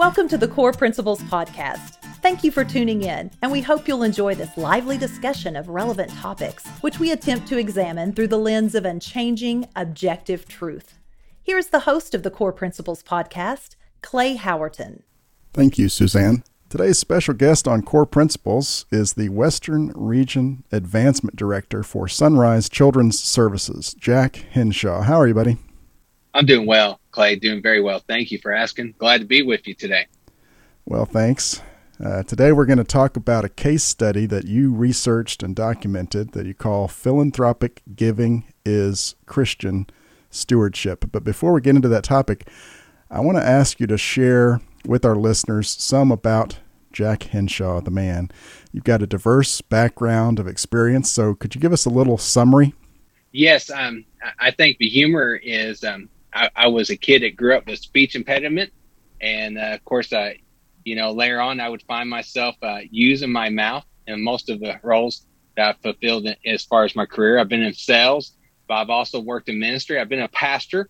Welcome to the Core Principles Podcast. Thank you for tuning in, and we hope you'll enjoy this lively discussion of relevant topics, which we attempt to examine through the lens of unchanging, objective truth. Here's the host of the Core Principles Podcast, Clay Howerton. Thank you, Suzanne. Today's special guest on Core Principles is the Western Region Advancement Director for Sunrise Children's Services, Jack Henshaw. How are you, buddy? I'm doing well, Clay. Doing very well. Thank you for asking. Glad to be with you today. Well, thanks. Uh, today we're going to talk about a case study that you researched and documented that you call Philanthropic Giving is Christian Stewardship. But before we get into that topic, I want to ask you to share with our listeners some about Jack Henshaw, the man. You've got a diverse background of experience, so could you give us a little summary? Yes, um, I think the humor is um, I, I, was a kid that grew up with speech impediment, and uh, of course, uh, you know, later on, I would find myself uh, using my mouth in most of the roles that I fulfilled as far as my career. I've been in sales, but I've also worked in ministry. I've been a pastor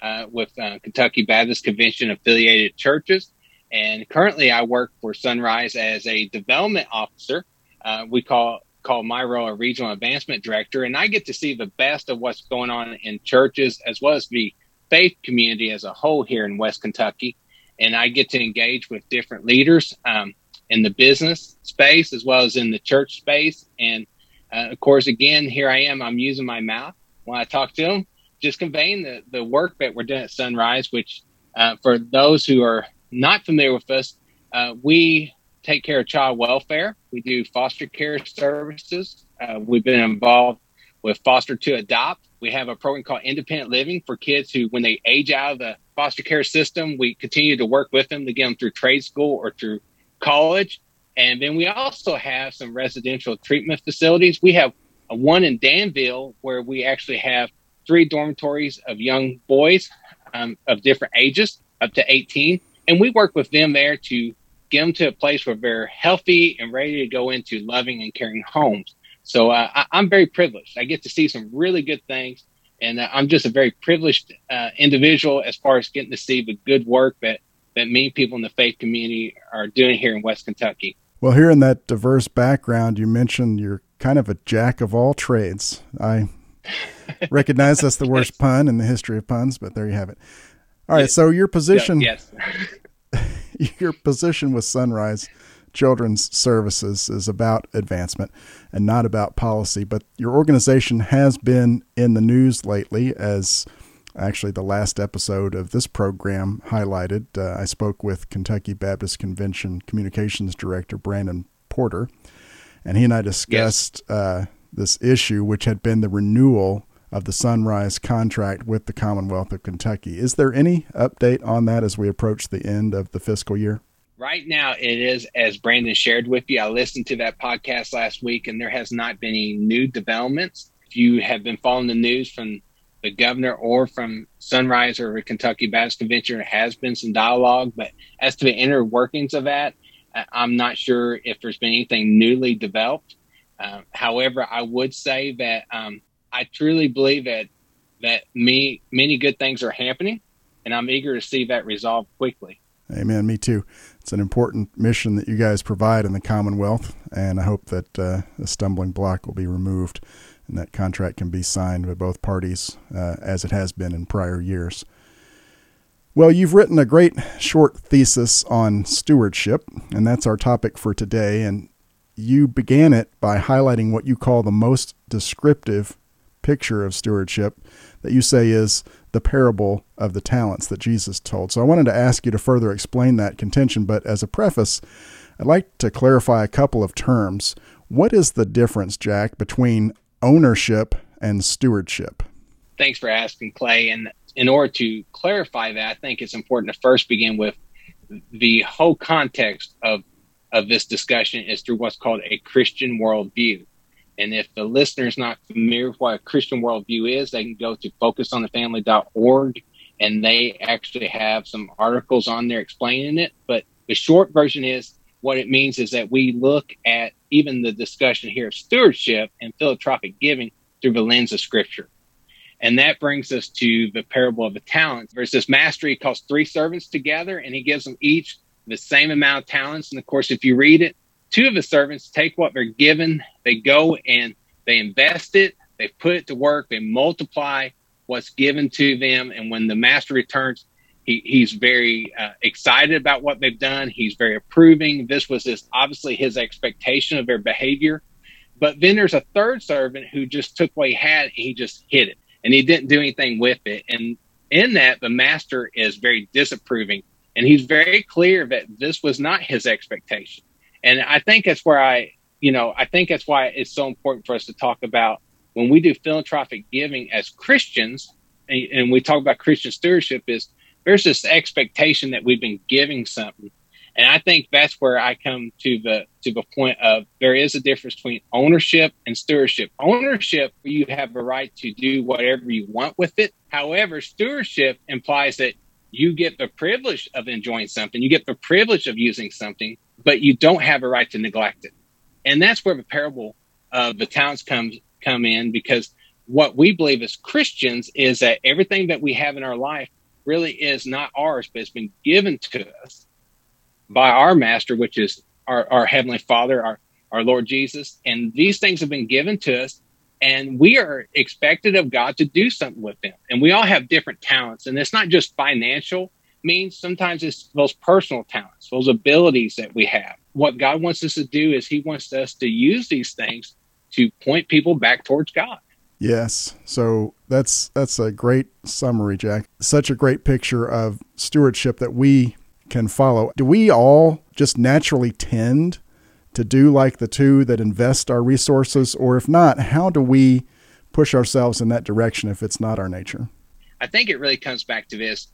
uh, with uh, Kentucky Baptist Convention affiliated churches, and currently I work for Sunrise as a development officer. Uh, we call call my role a regional advancement director, and I get to see the best of what's going on in churches as well as the faith community as a whole here in West Kentucky. And I get to engage with different leaders um, in the business space as well as in the church space. And uh, of course, again, here I am. I'm using my mouth when I talk to them, just conveying the, the work that we're doing at Sunrise, which uh, for those who are not familiar with us, uh, we take care of child welfare. We do foster care services. Uh, we've been involved with Foster to Adopt. We have a program called Independent Living for kids who, when they age out of the foster care system, we continue to work with them to get them through trade school or through college. And then we also have some residential treatment facilities. We have one in Danville where we actually have three dormitories of young boys um, of different ages up to 18. And we work with them there to get them to a place where they're healthy and ready to go into loving and caring homes. So uh, I, am very privileged. I get to see some really good things, and uh, I'm just a very privileged uh, individual as far as getting to see the good work that that many people in the faith community are doing here in West Kentucky. Well, here in that diverse background, you mentioned you're kind of a jack of all trades. I recognize that's the worst pun in the history of puns, but there you have it. All right, so your position, yes. your position with Sunrise Children's Services is about advancement and not about policy. But your organization has been in the news lately, as actually the last episode of this program highlighted. Uh, I spoke with Kentucky Baptist Convention Communications Director Brandon Porter, and he and I discussed yes. uh, this issue, which had been the renewal of the Sunrise contract with the Commonwealth of Kentucky. Is there any update on that as we approach the end of the fiscal year? Right now, it is as Brandon shared with you. I listened to that podcast last week, and there has not been any new developments. If you have been following the news from the governor or from Sunrise or Kentucky Baptist Convention, there has been some dialogue. But as to the inner workings of that, I'm not sure if there's been anything newly developed. Uh, however, I would say that um, I truly believe that that me many good things are happening, and I'm eager to see that resolved quickly. Amen. Me too. It's an important mission that you guys provide in the Commonwealth, and I hope that uh, the stumbling block will be removed and that contract can be signed by both parties uh, as it has been in prior years. Well, you've written a great short thesis on stewardship, and that's our topic for today. And you began it by highlighting what you call the most descriptive picture of stewardship that you say is the parable of the talents that Jesus told. So I wanted to ask you to further explain that contention, but as a preface, I'd like to clarify a couple of terms. What is the difference, Jack, between ownership and stewardship? Thanks for asking, Clay. And in order to clarify that, I think it's important to first begin with the whole context of of this discussion is through what's called a Christian worldview. And if the listener is not familiar with what a Christian worldview is, they can go to focusonthefamily.org and they actually have some articles on there explaining it. But the short version is what it means is that we look at even the discussion here of stewardship and philanthropic giving through the lens of scripture. And that brings us to the parable of the talents. There's this master, he calls three servants together and he gives them each the same amount of talents. And of course, if you read it, two of the servants take what they're given, they go and they invest it, they put it to work, they multiply what's given to them. And when the master returns, he, he's very uh, excited about what they've done. He's very approving. This was his, obviously his expectation of their behavior. But then there's a third servant who just took what he had and he just hid it and he didn't do anything with it. And in that, the master is very disapproving and he's very clear that this was not his expectation. And I think that's where I, you know, I think that's why it's so important for us to talk about when we do philanthropic giving as Christians, and, and we talk about Christian stewardship, is there's this expectation that we've been giving something. And I think that's where I come to the to the point of there is a difference between ownership and stewardship. Ownership, you have a right to do whatever you want with it. However, stewardship implies that you get the privilege of enjoying something, you get the privilege of using something, but you don't have a right to neglect it. And that's where the parable of the talents comes come in because what we believe as Christians is that everything that we have in our life really is not ours, but it's been given to us by our master, which is our, our heavenly father, our, our Lord Jesus. And these things have been given to us and we are expected of God to do something with them. And we all have different talents and it's not just financial means. Sometimes it's those personal talents, those abilities that we have. What God wants us to do is he wants us to use these things to point people back towards God. Yes. So that's that's a great summary, Jack. Such a great picture of stewardship that we can follow. Do we all just naturally tend to do like the two that invest our resources or if not, how do we push ourselves in that direction if it's not our nature? I think it really comes back to this.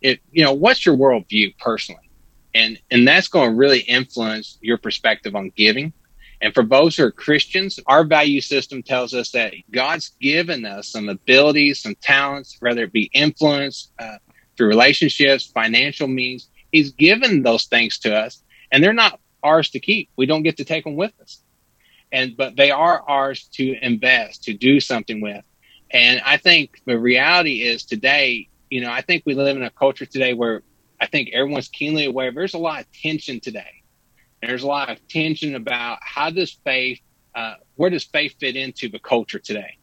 It you know, what's your worldview personally? And and that's going to really influence your perspective on giving and for those who are Christians, our value system tells us that God's given us some abilities, some talents, whether it be influence uh, through relationships, financial means. He's given those things to us, and they're not ours to keep. We don't get to take them with us, and but they are ours to invest, to do something with. And I think the reality is today, you know, I think we live in a culture today where I think everyone's keenly aware. There's a lot of tension today there's a lot of tension about how does faith, uh, where does faith fit into the culture today?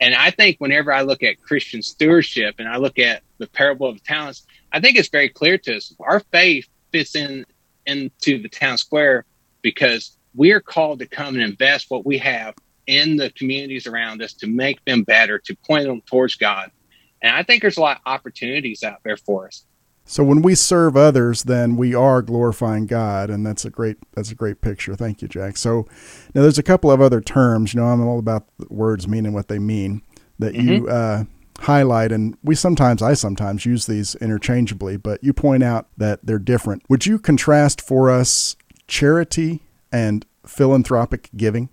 And I think whenever I look at Christian stewardship and I look at the parable of the talents, I think it's very clear to us our faith fits in into the town square because we are called to come and invest what we have in the communities around us to make them better, to point them towards God. And I think there's a lot of opportunities out there for us. So when we serve others, then we are glorifying God, and that's a great that's a great picture. Thank you, Jack. So now there's a couple of other terms. You know, I'm all about words meaning what they mean that mm-hmm. you uh, highlight, and we sometimes I sometimes use these interchangeably, but you point out that they're different. Would you contrast for us charity and philanthropic giving?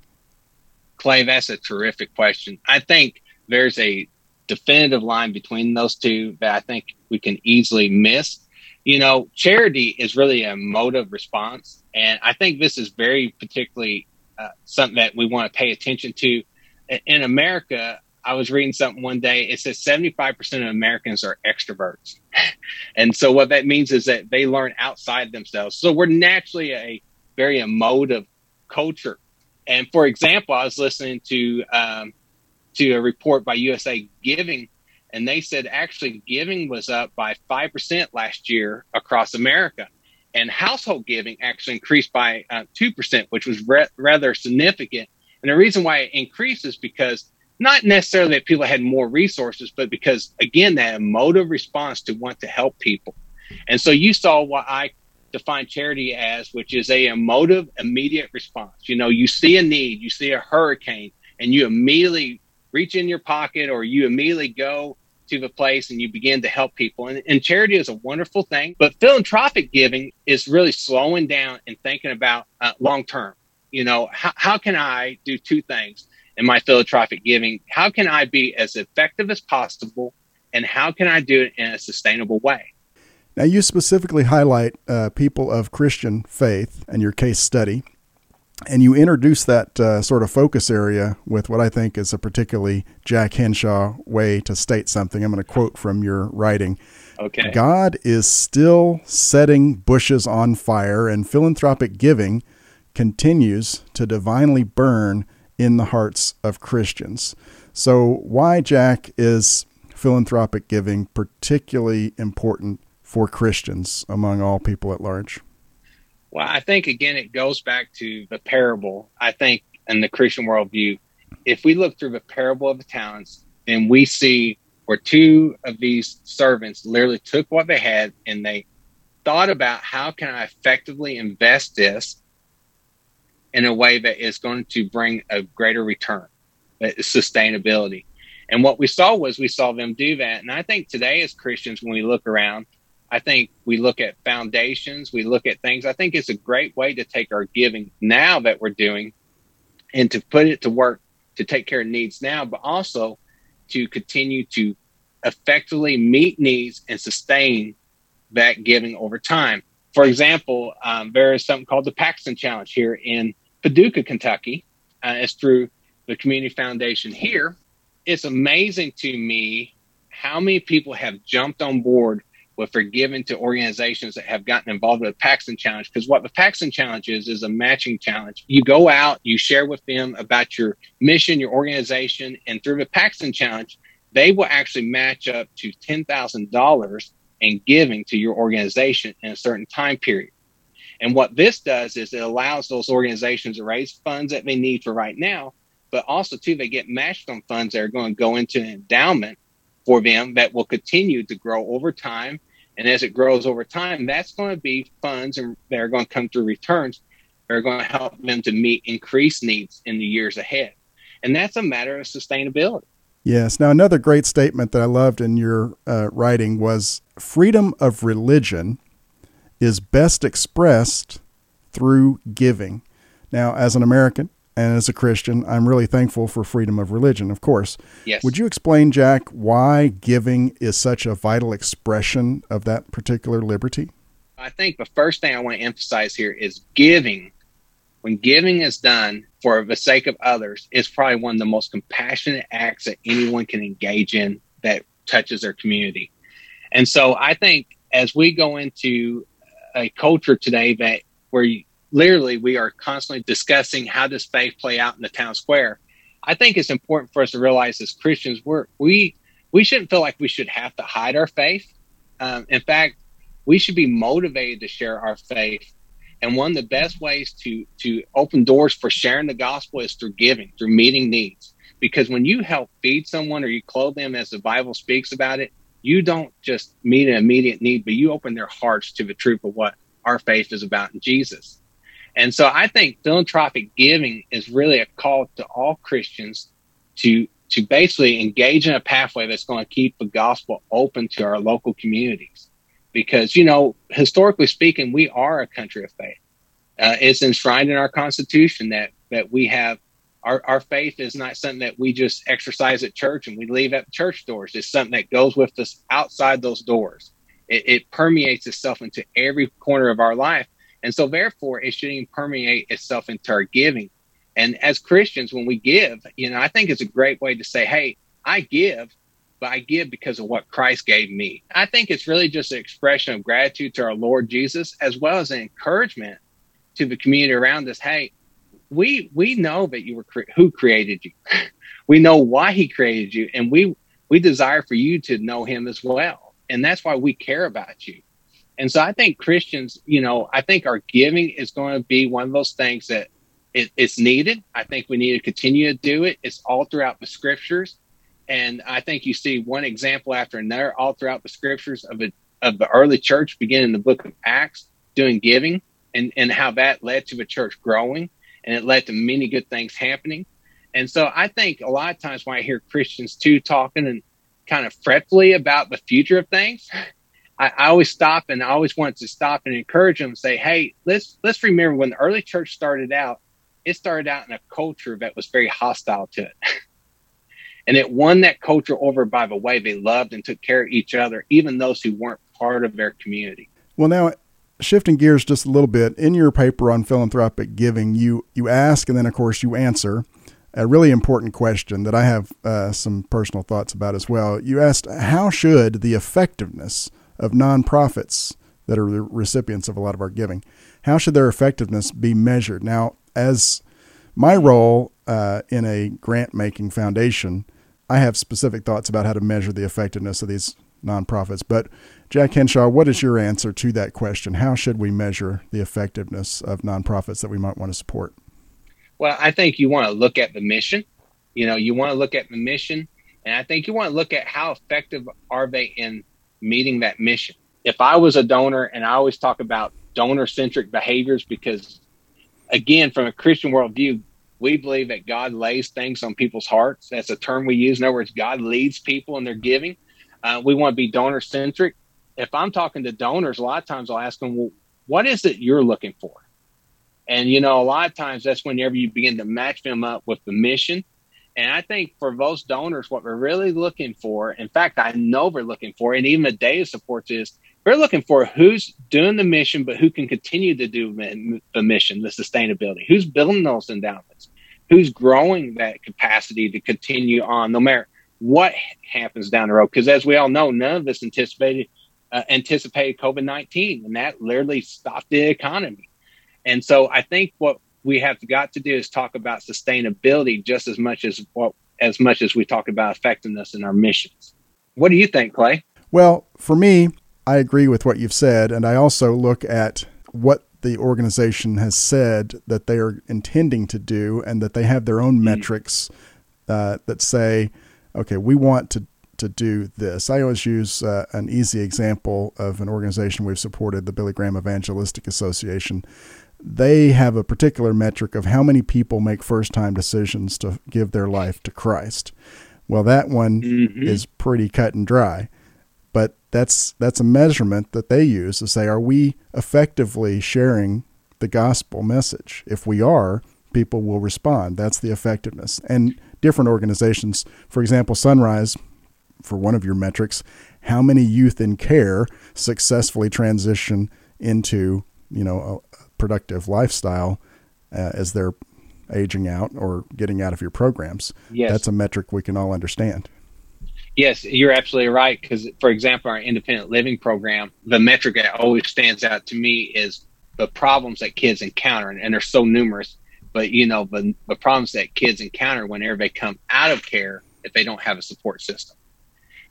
Clay, that's a terrific question. I think there's a definitive line between those two that I think we can easily miss. You know, charity is really a motive response. And I think this is very particularly uh, something that we want to pay attention to. In America, I was reading something one day. It says 75% of Americans are extroverts. and so what that means is that they learn outside themselves. So we're naturally a very emotive culture. And for example, I was listening to um, to a report by USA Giving, and they said actually giving was up by 5% last year across America. And household giving actually increased by uh, 2%, which was re- rather significant. And the reason why it increased is because not necessarily that people had more resources, but because, again, that emotive response to want to help people. And so you saw what I define charity as, which is a emotive, immediate response. You know, you see a need, you see a hurricane, and you immediately reach in your pocket or you immediately go to the place and you begin to help people. And, and charity is a wonderful thing, but philanthropic giving is really slowing down and thinking about uh, long term. You know, how, how can I do two things in my philanthropic giving? How can I be as effective as possible? And how can I do it in a sustainable way? Now, you specifically highlight uh, people of Christian faith and your case study and you introduce that uh, sort of focus area with what I think is a particularly Jack Henshaw way to state something. I'm going to quote from your writing. Okay. God is still setting bushes on fire, and philanthropic giving continues to divinely burn in the hearts of Christians. So, why, Jack, is philanthropic giving particularly important for Christians among all people at large? Well, I think again, it goes back to the parable. I think in the Christian worldview, if we look through the parable of the talents, then we see where two of these servants literally took what they had and they thought about how can I effectively invest this in a way that is going to bring a greater return, uh, sustainability. And what we saw was we saw them do that. And I think today as Christians, when we look around, I think we look at foundations, we look at things. I think it's a great way to take our giving now that we're doing and to put it to work to take care of needs now, but also to continue to effectively meet needs and sustain that giving over time. For example, um, there is something called the Paxton Challenge here in Paducah, Kentucky. Uh, it's through the Community Foundation here. It's amazing to me how many people have jumped on board with forgiving to organizations that have gotten involved with the Paxton Challenge. Because what the Paxton Challenge is, is a matching challenge. You go out, you share with them about your mission, your organization, and through the Paxton Challenge, they will actually match up to $10,000 in giving to your organization in a certain time period. And what this does is it allows those organizations to raise funds that they need for right now, but also too, they get matched on funds that are going to go into an endowment for them that will continue to grow over time and as it grows over time, that's going to be funds and that are going to come through returns that are going to help them to meet increased needs in the years ahead. And that's a matter of sustainability. Yes. Now, another great statement that I loved in your uh, writing was freedom of religion is best expressed through giving. Now, as an American, and as a Christian, I'm really thankful for freedom of religion, of course. Yes. Would you explain, Jack, why giving is such a vital expression of that particular liberty? I think the first thing I want to emphasize here is giving. When giving is done for the sake of others, is probably one of the most compassionate acts that anyone can engage in that touches their community. And so I think as we go into a culture today that where you, literally we are constantly discussing how does faith play out in the town square. I think it's important for us to realize as Christians, we're, we we shouldn't feel like we should have to hide our faith. Um, in fact, we should be motivated to share our faith. And one of the best ways to to open doors for sharing the gospel is through giving, through meeting needs. Because when you help feed someone or you clothe them, as the Bible speaks about it, you don't just meet an immediate need, but you open their hearts to the truth of what our faith is about in Jesus. And so I think philanthropic giving is really a call to all Christians to to basically engage in a pathway that's going to keep the gospel open to our local communities. Because, you know, historically speaking, we are a country of faith. Uh, it's enshrined in our constitution that, that we have our, our faith is not something that we just exercise at church and we leave at church doors. It's something that goes with us outside those doors. It, it permeates itself into every corner of our life. And so, therefore, it should even permeate itself into our giving. And as Christians, when we give, you know, I think it's a great way to say, hey, I give, but I give because of what Christ gave me. I think it's really just an expression of gratitude to our Lord Jesus, as well as an encouragement to the community around us. Hey, we we know that you were cre- who created you. we know why He created you, and we we desire for you to know Him as well. And that's why we care about you. And so I think Christians, you know, I think our giving is going to be one of those things that it, it's needed. I think we need to continue to do it. It's all throughout the scriptures. And I think you see one example after another all throughout the scriptures of of the early church, beginning in the book of Acts, doing giving and, and how that led to the church growing and it led to many good things happening. And so I think a lot of times when I hear Christians too talking and kind of fretfully about the future of things, I, I, always stop and I always want to stop and encourage them and say, Hey, let's, let's remember when the early church started out, it started out in a culture that was very hostile to it. and it won that culture over by the way they loved and took care of each other, even those who weren't part of their community. Well, now shifting gears just a little bit, in your paper on philanthropic giving, you you ask and then of course you answer a really important question that I have uh, some personal thoughts about as well. You asked how should the effectiveness of nonprofits that are the recipients of a lot of our giving, how should their effectiveness be measured? Now, as my role uh, in a grant making foundation, I have specific thoughts about how to measure the effectiveness of these nonprofits. But Jack Henshaw, what is your answer to that question? How should we measure the effectiveness of nonprofits that we might want to support? Well, I think you want to look at the mission. You know, you want to look at the mission, and I think you want to look at how effective are they in meeting that mission. If I was a donor, and I always talk about donor centric behaviors because, again, from a Christian worldview, we believe that God lays things on people's hearts. That's a term we use. In other words, God leads people in their giving. Uh, we want to be donor centric. If I'm talking to donors, a lot of times I'll ask them, well, what is it you're looking for? And, you know, a lot of times that's whenever you begin to match them up with the mission. And I think for those donors, what we're really looking for, in fact, I know we're looking for, and even the data supports is we're looking for who's doing the mission, but who can continue to do the mission, the sustainability, who's building those endowments, who's growing that capacity to continue on no matter what happens down the road. Because as we all know, none of us anticipated uh, anticipated COVID nineteen, and that literally stopped the economy. And so I think what we have got to do is talk about sustainability just as much as what as much as we talk about effectiveness in our missions. What do you think, Clay? Well, for me, I agree with what you've said, and I also look at what the organization has said that they are intending to do, and that they have their own mm-hmm. metrics uh, that say, okay, we want to to do this. I always use uh, an easy example of an organization we've supported, the Billy Graham Evangelistic Association. They have a particular metric of how many people make first time decisions to give their life to Christ. Well, that one mm-hmm. is pretty cut and dry but that's that's a measurement that they use to say are we effectively sharing the gospel message if we are people will respond that's the effectiveness and different organizations for example sunrise for one of your metrics how many youth in care successfully transition into you know a productive lifestyle uh, as they're aging out or getting out of your programs yes. that's a metric we can all understand Yes, you're absolutely right. Because, for example, our independent living program, the metric that always stands out to me is the problems that kids encounter, and, and they're so numerous. But you know, the, the problems that kids encounter whenever they come out of care if they don't have a support system.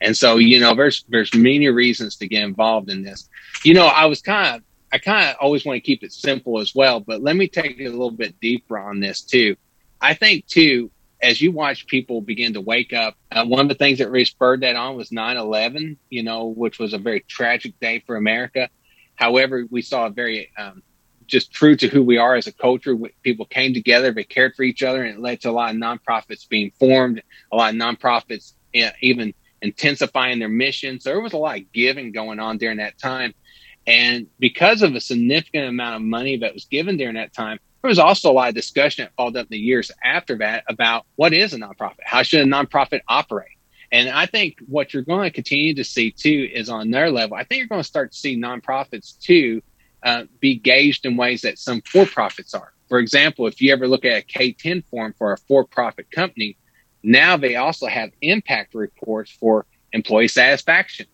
And so, you know, there's there's many reasons to get involved in this. You know, I was kind of I kind of always want to keep it simple as well, but let me take it a little bit deeper on this too. I think too, as you watch people begin to wake up, uh, one of the things that really spurred that on was 9 11, you know, which was a very tragic day for America. However, we saw a very, um, just true to who we are as a culture. People came together, they cared for each other, and it led to a lot of nonprofits being formed, a lot of nonprofits even intensifying their mission. So there was a lot of giving going on during that time. And because of a significant amount of money that was given during that time, there was also a lot of discussion that followed up in the years after that about what is a nonprofit? How should a nonprofit operate? And I think what you're going to continue to see too is on their level. I think you're going to start to see nonprofits too uh, be gauged in ways that some for profits are. For example, if you ever look at a K 10 form for a for profit company, now they also have impact reports for employee satisfaction.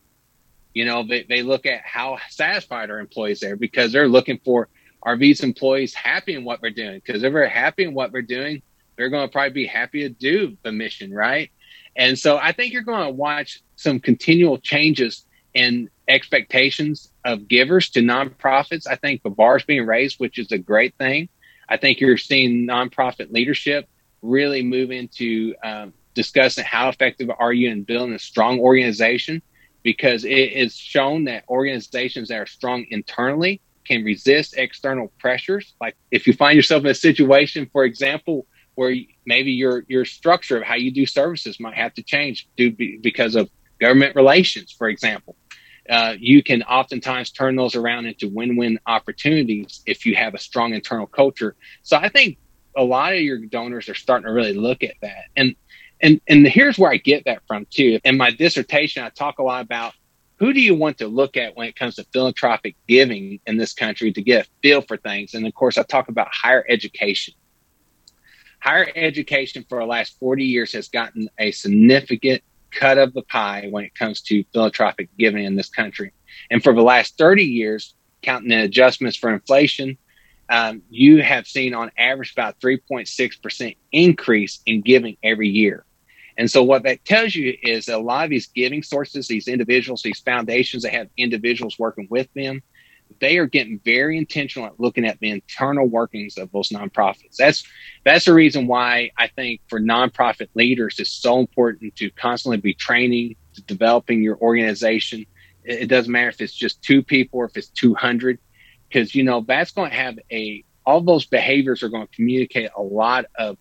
You know, they, they look at how satisfied are employees there because they're looking for are these employees happy in what we're doing? Because if they're happy in what we're doing, they're going to probably be happy to do the mission, right? And so I think you're going to watch some continual changes in expectations of givers to nonprofits. I think the bar is being raised, which is a great thing. I think you're seeing nonprofit leadership really move into um, discussing how effective are you in building a strong organization because it is shown that organizations that are strong internally can resist external pressures. Like if you find yourself in a situation, for example, where maybe your your structure of how you do services might have to change due because of government relations, for example. Uh, you can oftentimes turn those around into win-win opportunities if you have a strong internal culture. So I think a lot of your donors are starting to really look at that. And and and here's where I get that from too. In my dissertation, I talk a lot about who do you want to look at when it comes to philanthropic giving in this country to get a feel for things? And of course, I talk about higher education. Higher education for the last 40 years has gotten a significant cut of the pie when it comes to philanthropic giving in this country. And for the last 30 years, counting the adjustments for inflation, um, you have seen on average about 3.6% increase in giving every year. And so what that tells you is that a lot of these giving sources, these individuals, these foundations that have individuals working with them, they are getting very intentional at looking at the internal workings of those nonprofits. That's that's the reason why I think for nonprofit leaders it's so important to constantly be training, to developing your organization. It, it doesn't matter if it's just two people or if it's two hundred, because you know that's going to have a all those behaviors are going to communicate a lot of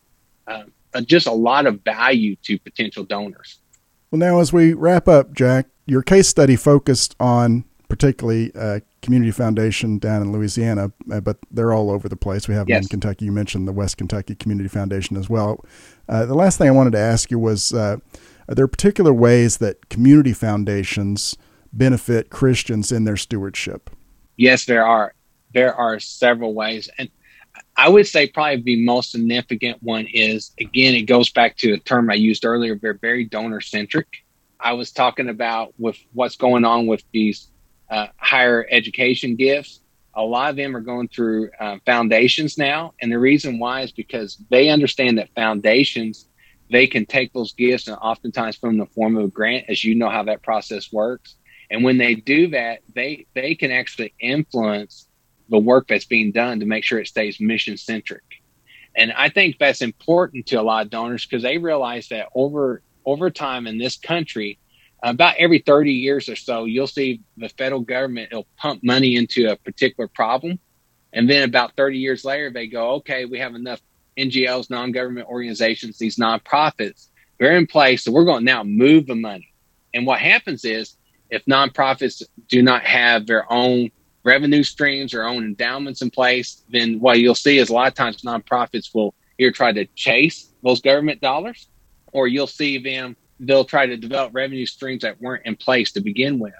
uh, just a lot of value to potential donors. Well, now as we wrap up, Jack, your case study focused on particularly uh, Community Foundation down in Louisiana, uh, but they're all over the place. We have yes. them in Kentucky. You mentioned the West Kentucky Community Foundation as well. Uh, the last thing I wanted to ask you was uh, Are there particular ways that community foundations benefit Christians in their stewardship? Yes, there are. There are several ways. And I would say probably the most significant one is again, it goes back to a term I used earlier, they're very donor centric. I was talking about with what's going on with these uh, higher education gifts. A lot of them are going through uh, foundations now. And the reason why is because they understand that foundations, they can take those gifts and oftentimes from the form of a grant, as you know how that process works. And when they do that, they, they can actually influence the work that's being done to make sure it stays mission centric. And I think that's important to a lot of donors because they realize that over over time in this country, about every 30 years or so, you'll see the federal government will pump money into a particular problem. And then about 30 years later, they go, okay, we have enough NGOs, non government organizations, these nonprofits, they're in place. So we're going to now move the money. And what happens is if nonprofits do not have their own revenue streams or own endowments in place, then what you'll see is a lot of times nonprofits will either try to chase those government dollars or you'll see them, they'll try to develop revenue streams that weren't in place to begin with.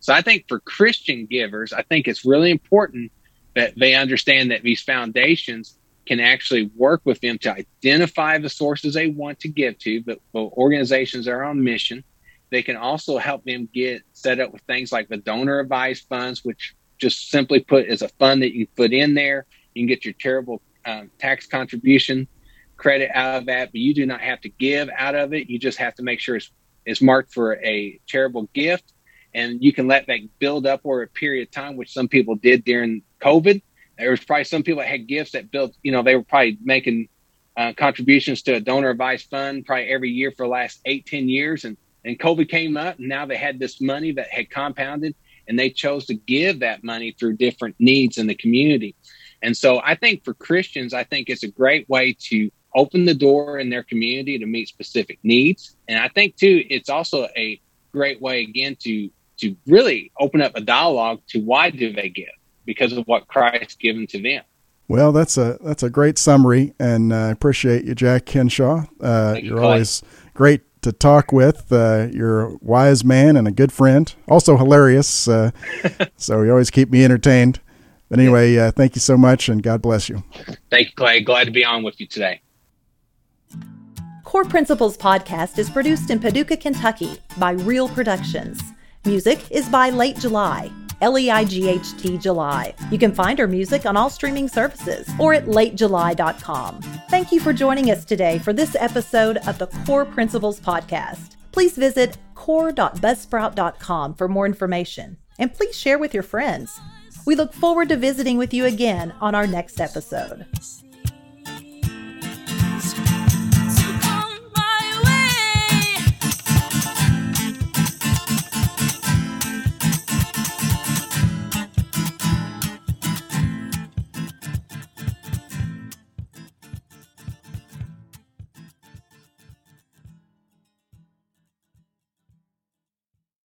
So I think for Christian givers, I think it's really important that they understand that these foundations can actually work with them to identify the sources they want to give to, but, but organizations are on mission. They can also help them get set up with things like the donor advised funds, which just simply put as a fund that you put in there. You can get your charitable um, tax contribution credit out of that, but you do not have to give out of it. You just have to make sure it's, it's marked for a charitable gift. And you can let that build up over a period of time, which some people did during COVID. There was probably some people that had gifts that built, you know, they were probably making uh, contributions to a donor advised fund probably every year for the last eight, 10 years. And, and COVID came up and now they had this money that had compounded and they chose to give that money through different needs in the community. And so I think for Christians, I think it's a great way to open the door in their community to meet specific needs. And I think too, it's also a great way again to to really open up a dialogue to why do they give because of what Christ given to them. Well, that's a that's a great summary, and I uh, appreciate you, Jack Henshaw. Uh, you're you, always great to talk with. Uh, you're a wise man and a good friend, also hilarious. Uh, so you always keep me entertained. But anyway, uh, thank you so much, and God bless you. Thank you, Clay. Glad to be on with you today. Core Principles podcast is produced in Paducah, Kentucky by Real Productions. Music is by Leight July. L E I G H T July. You can find our music on all streaming services or at latejuly.com. Thank you for joining us today for this episode of the Core Principles Podcast. Please visit core.buzzsprout.com for more information and please share with your friends. We look forward to visiting with you again on our next episode.